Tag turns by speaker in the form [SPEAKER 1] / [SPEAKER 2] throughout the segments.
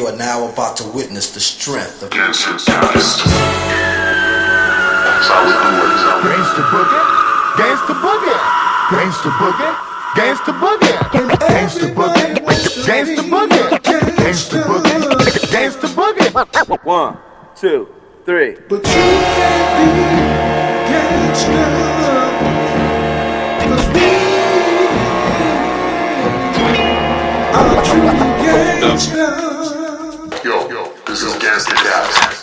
[SPEAKER 1] You are now about to witness the strength of
[SPEAKER 2] Gangstercast. That's how we do it.
[SPEAKER 3] Gangsta boogie, gangsta boogie, gangsta boogie, gangsta boogie, gangsta boogie, gangsta boogie, gangsta boogie, gangsta boogie.
[SPEAKER 4] One, two, three.
[SPEAKER 5] But you can't be gangsta. Cause we are
[SPEAKER 2] this is
[SPEAKER 6] Gangstercast.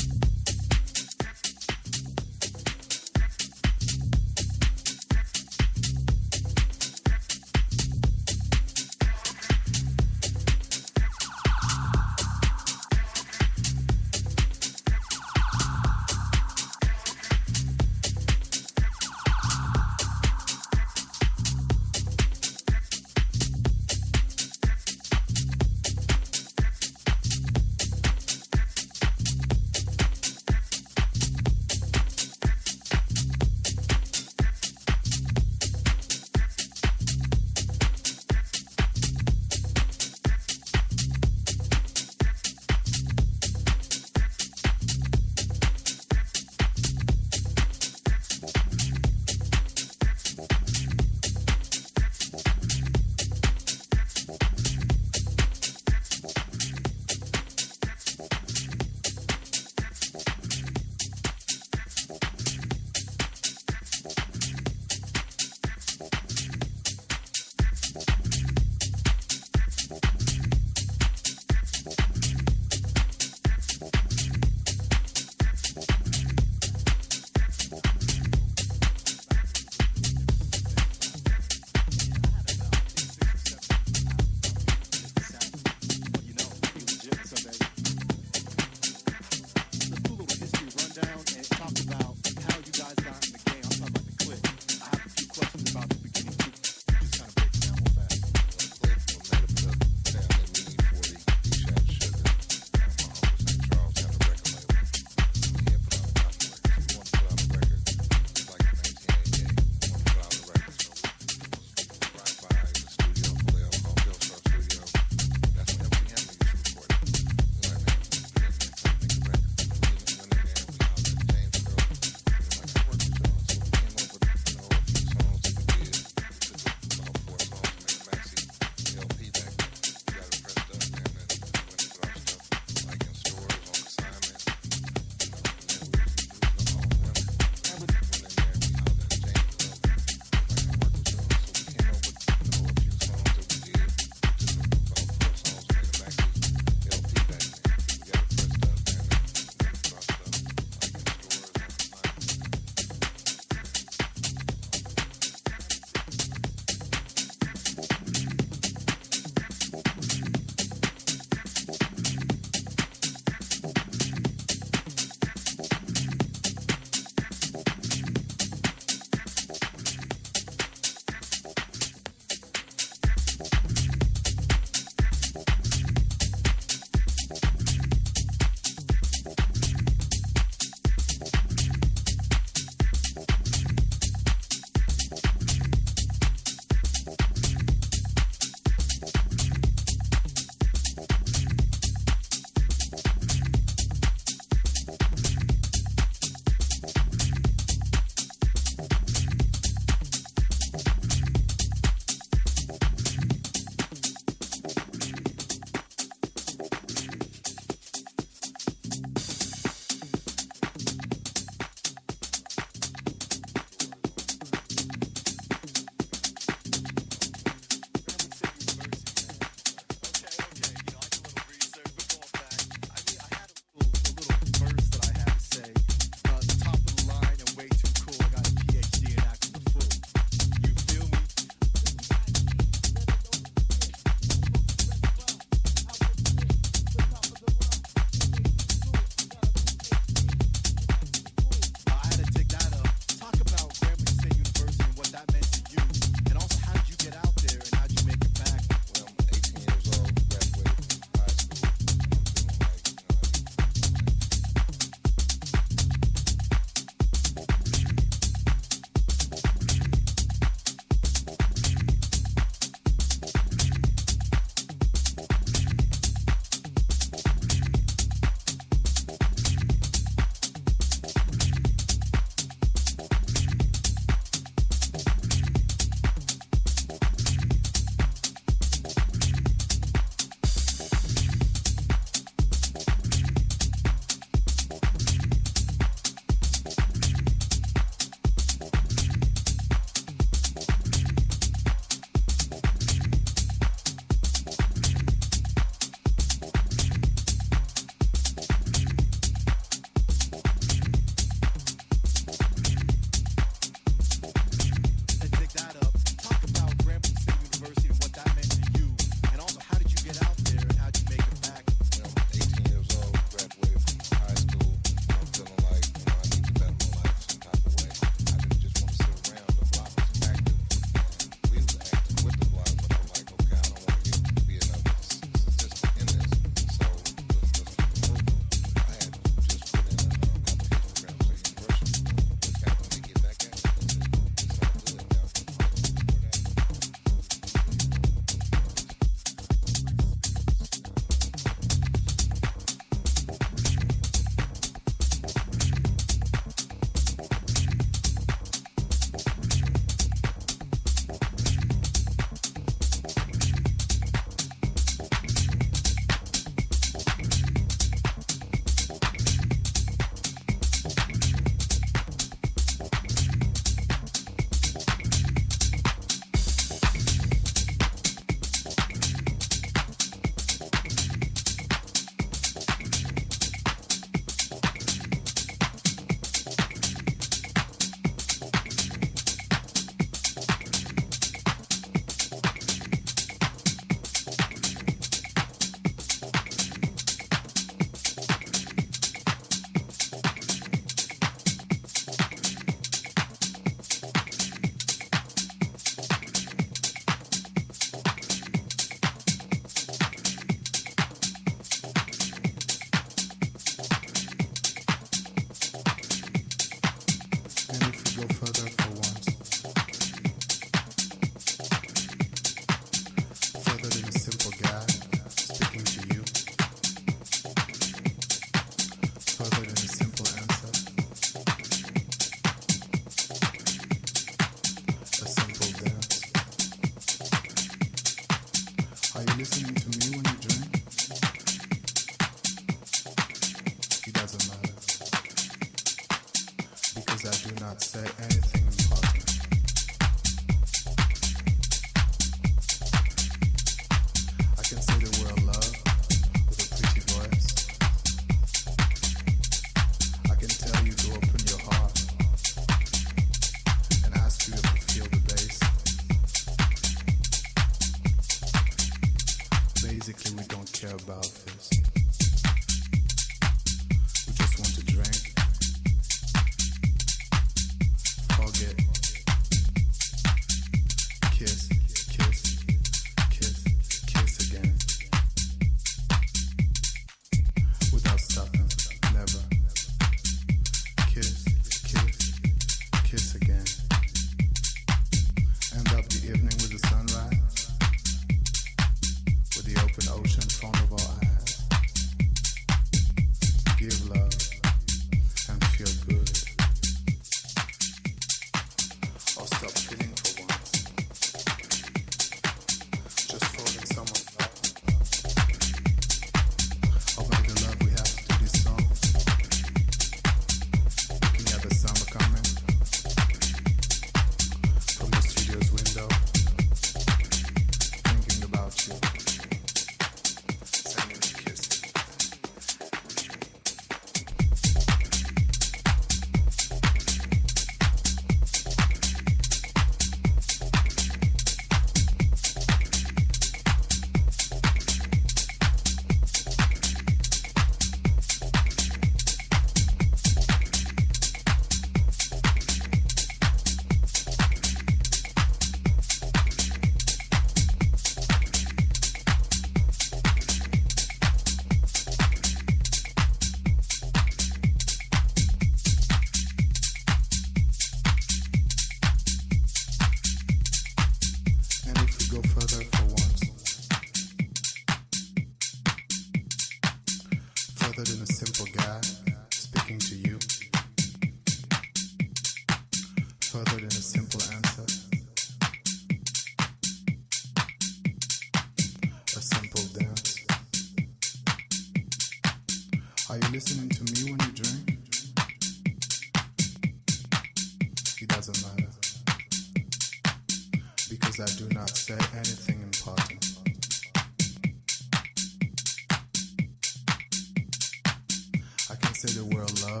[SPEAKER 6] say the word love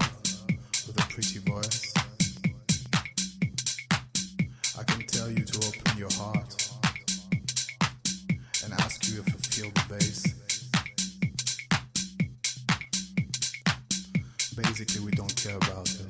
[SPEAKER 6] with a pretty voice. I can tell you to open your heart and ask you if you feel the bass. Basically, we don't care about
[SPEAKER 7] it.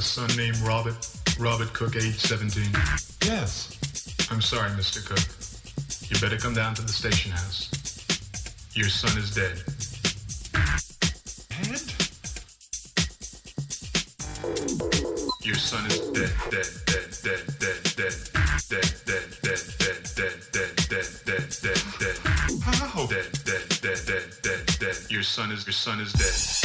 [SPEAKER 7] A son named Robert? Robert Cook, age 17? Yes. I'm sorry, Mr. Cook. You better come down to the station house. Your son is dead. Ed? Your son is dead, dead, dead, dead, dead, dead, dead, dead, dead, dead, dead, dead, dead, dead, dead, dead. How? Dead, dead, dead, dead, dead, dead. Your son is your son is dead.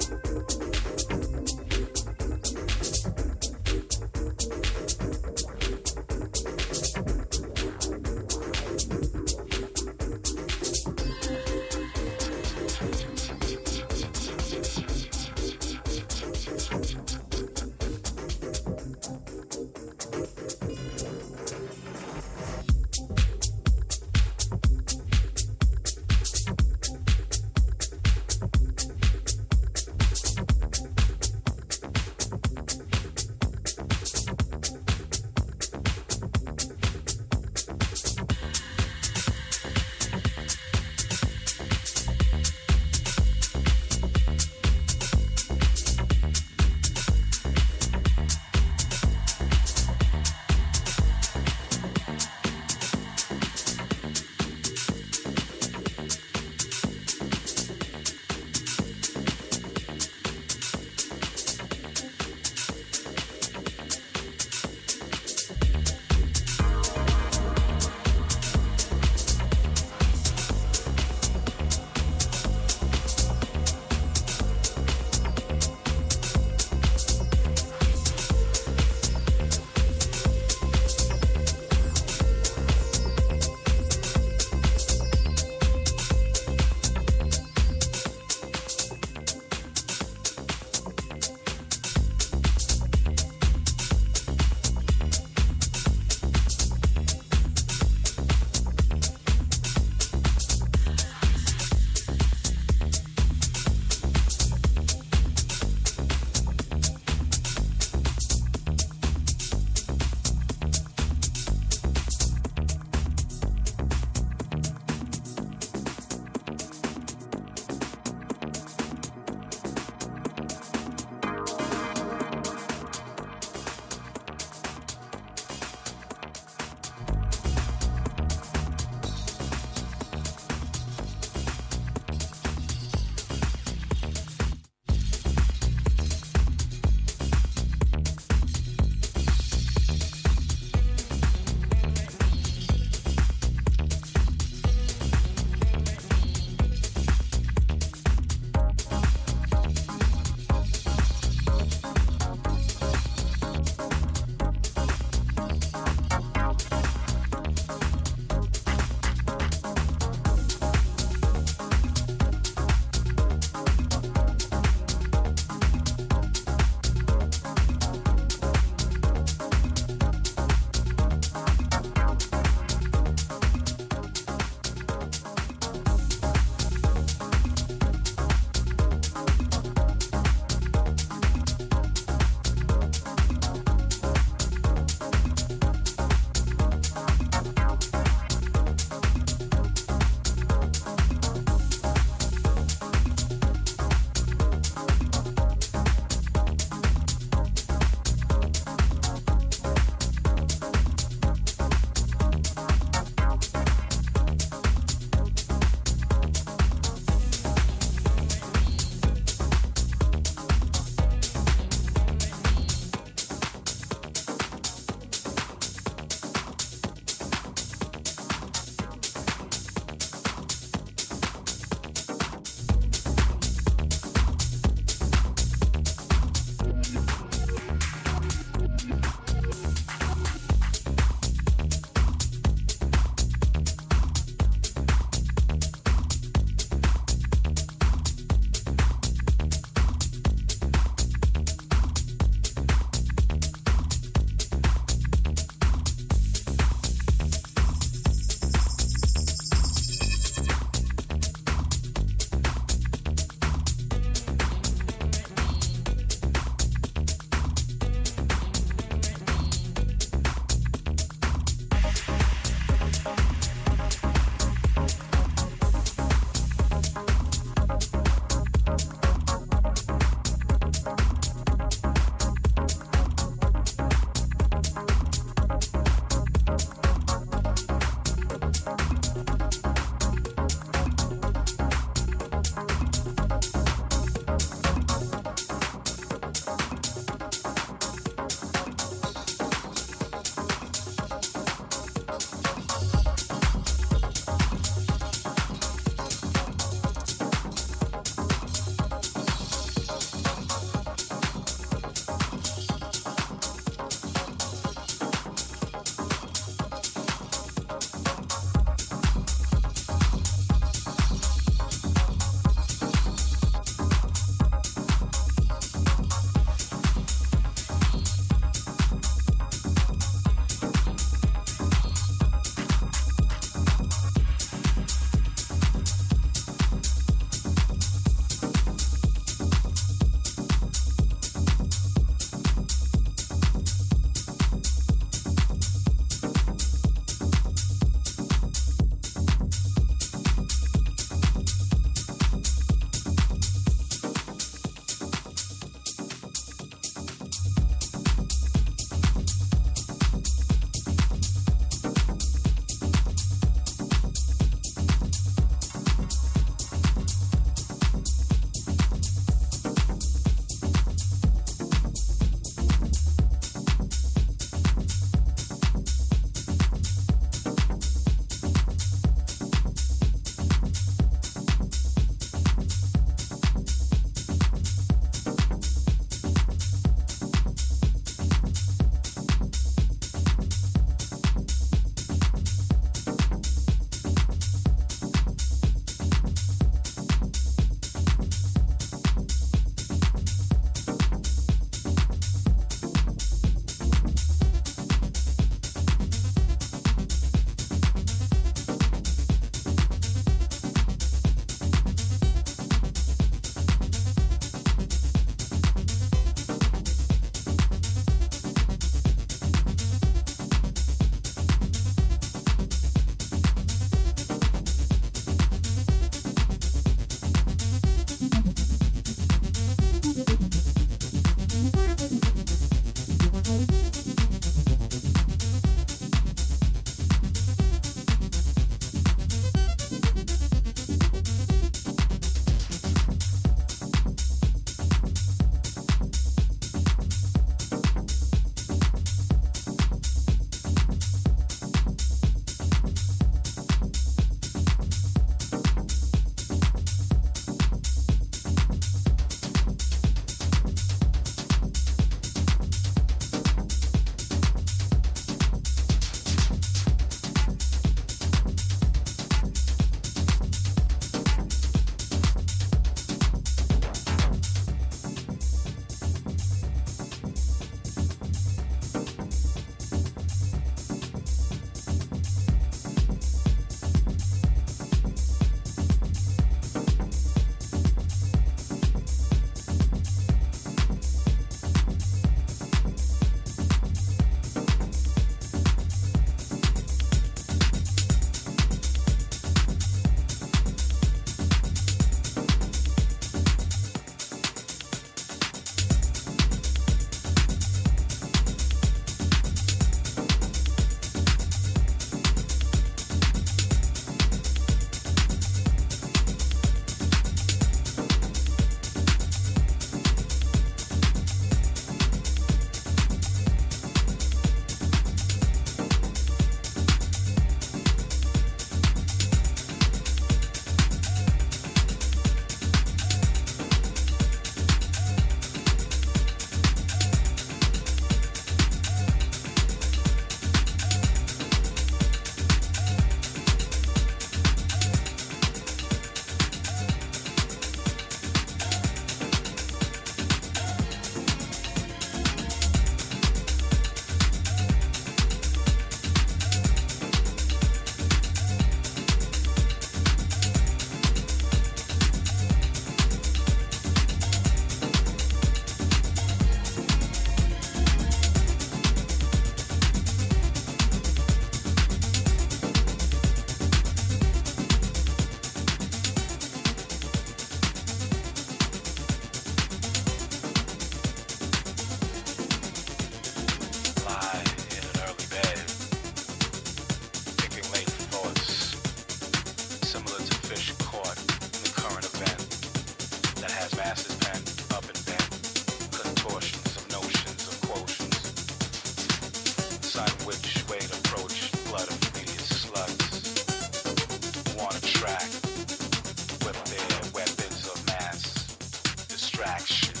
[SPEAKER 8] factions.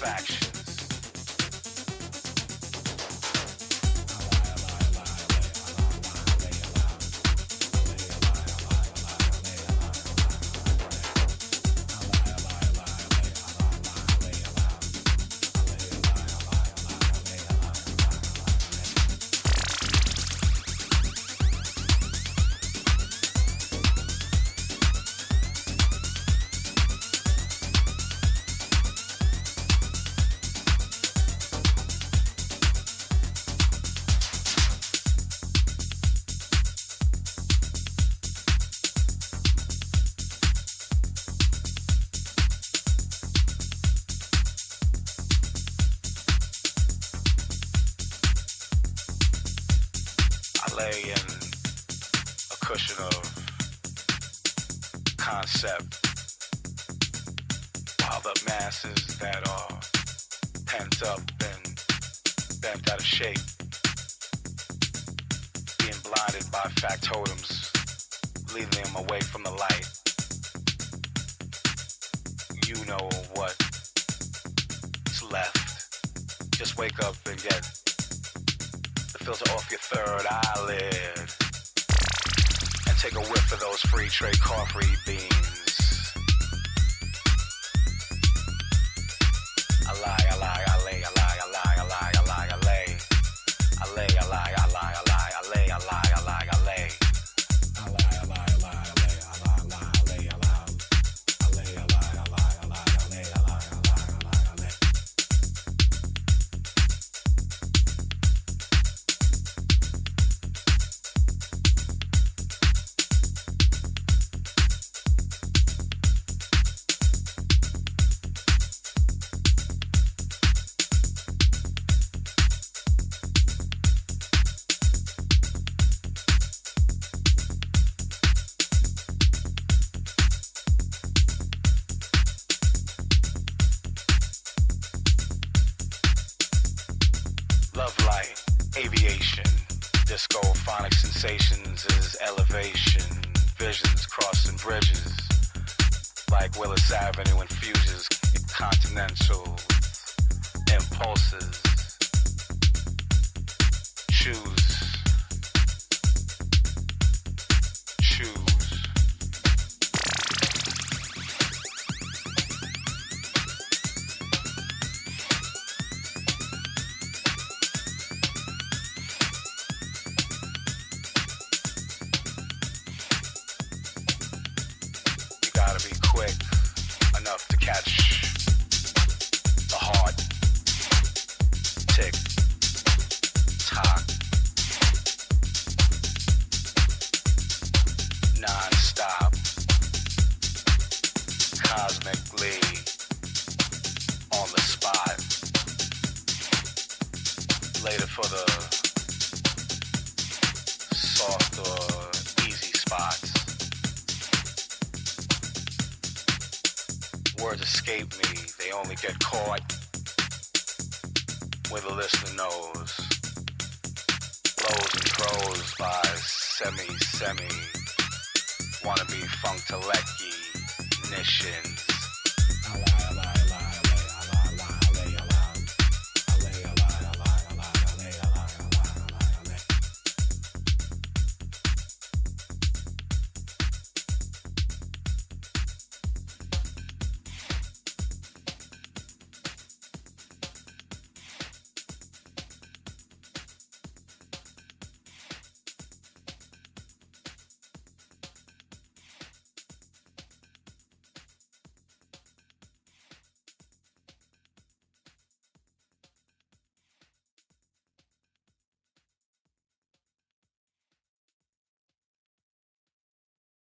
[SPEAKER 8] Factions. free being. disco, phonic sensations is elevation, visions crossing bridges, like Willis Avenue infuses continental impulses. Choose